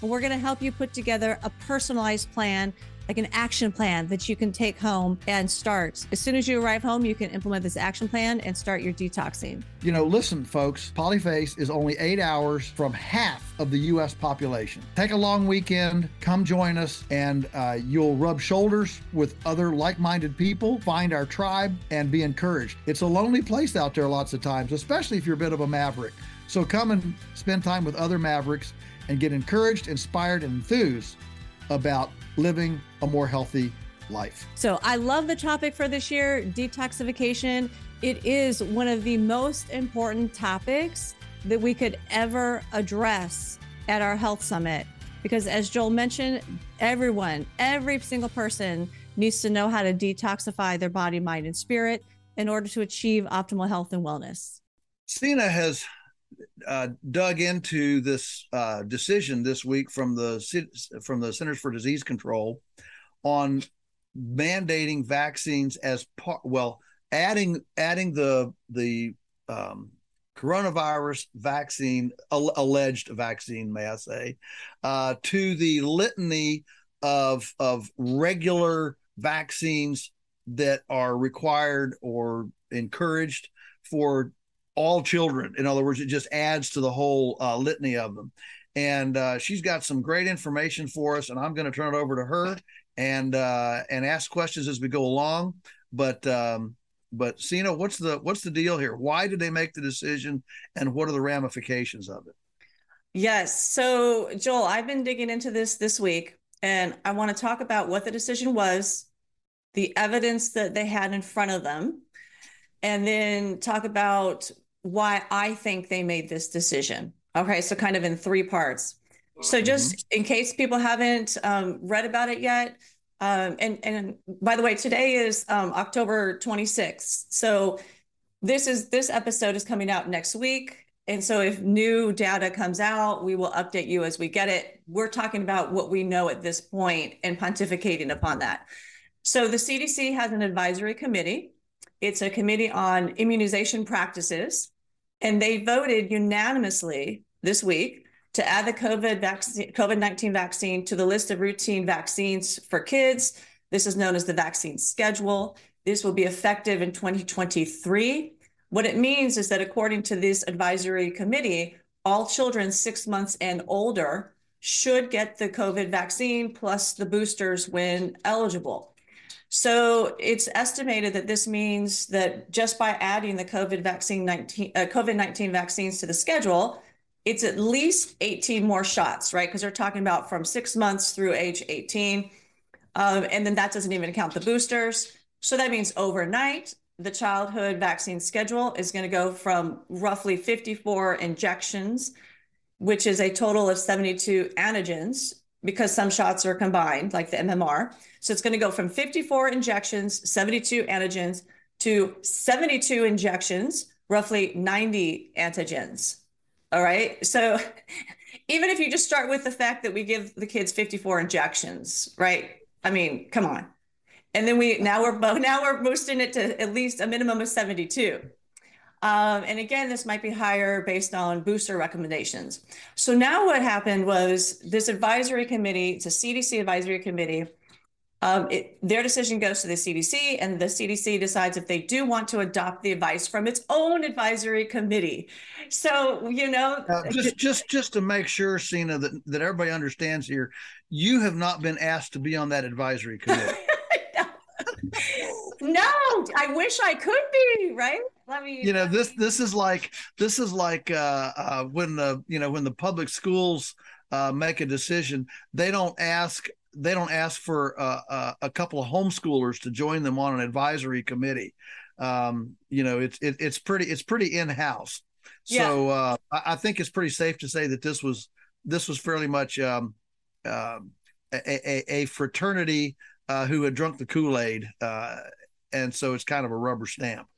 And we're going to help you put together a personalized plan like an action plan that you can take home and start. As soon as you arrive home, you can implement this action plan and start your detoxing. You know, listen, folks, Polyface is only eight hours from half of the U.S. population. Take a long weekend, come join us, and uh, you'll rub shoulders with other like minded people, find our tribe, and be encouraged. It's a lonely place out there lots of times, especially if you're a bit of a maverick. So come and spend time with other mavericks and get encouraged, inspired, and enthused about living a more healthy life. So I love the topic for this year detoxification. It is one of the most important topics that we could ever address at our health summit. Because as Joel mentioned, everyone, every single person needs to know how to detoxify their body, mind, and spirit in order to achieve optimal health and wellness. Sina has uh, dug into this uh, decision this week from the from the Centers for Disease Control on mandating vaccines as part. Well, adding adding the the um, coronavirus vaccine alleged vaccine, may I say, uh, to the litany of of regular vaccines that are required or encouraged for all children. In other words, it just adds to the whole uh, litany of them. And uh, she's got some great information for us, and I'm going to turn it over to her and uh, and ask questions as we go along. But um, but Sina, what's the what's the deal here? Why did they make the decision, and what are the ramifications of it? Yes. So Joel, I've been digging into this this week, and I want to talk about what the decision was, the evidence that they had in front of them, and then talk about why I think they made this decision. Okay, so kind of in three parts. So just in case people haven't um, read about it yet, um, and and by the way, today is um, October 26th. So this is this episode is coming out next week. And so if new data comes out, we will update you as we get it. We're talking about what we know at this point and pontificating upon that. So the CDC has an advisory committee. It's a committee on immunization practices. And they voted unanimously this week to add the COVID vaccine, COVID-19 vaccine to the list of routine vaccines for kids. This is known as the vaccine schedule. This will be effective in 2023. What it means is that according to this advisory committee, all children six months and older should get the COVID vaccine plus the boosters when eligible. So it's estimated that this means that just by adding the COVID vaccine 19 uh, COVID-19 vaccines to the schedule, it's at least 18 more shots, right? Because they're talking about from six months through age 18. Um, and then that doesn't even count the boosters. So that means overnight, the childhood vaccine schedule is going to go from roughly 54 injections, which is a total of 72 antigens, because some shots are combined, like the MMR. So it's going to go from 54 injections, 72 antigens, to 72 injections, roughly 90 antigens. All right. So even if you just start with the fact that we give the kids 54 injections, right? I mean, come on. And then we now we're now we're boosting it to at least a minimum of 72. Um, and again, this might be higher based on booster recommendations. So now what happened was this advisory committee, it's a CDC advisory committee. Um, it, their decision goes to the CDC, and the CDC decides if they do want to adopt the advice from its own advisory committee. So you know, uh, just just just to make sure, Sina, that that everybody understands here, you have not been asked to be on that advisory committee. no, I wish I could be, right? Let me You know, this this is like this is like uh, uh when the you know when the public schools uh make a decision, they don't ask they don't ask for uh, uh, a couple of homeschoolers to join them on an advisory committee. Um, you know, it's it, it's pretty it's pretty in house. So uh, I, I, think it's pretty safe to say that this was this was fairly much um, uh, a, a, a, fraternity uh, who had drunk the Kool Aid, uh, and so it's kind of a rubber stamp.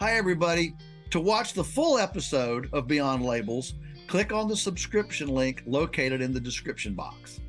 Hi, everybody. To watch the full episode of Beyond Labels, click on the subscription link located in the description box.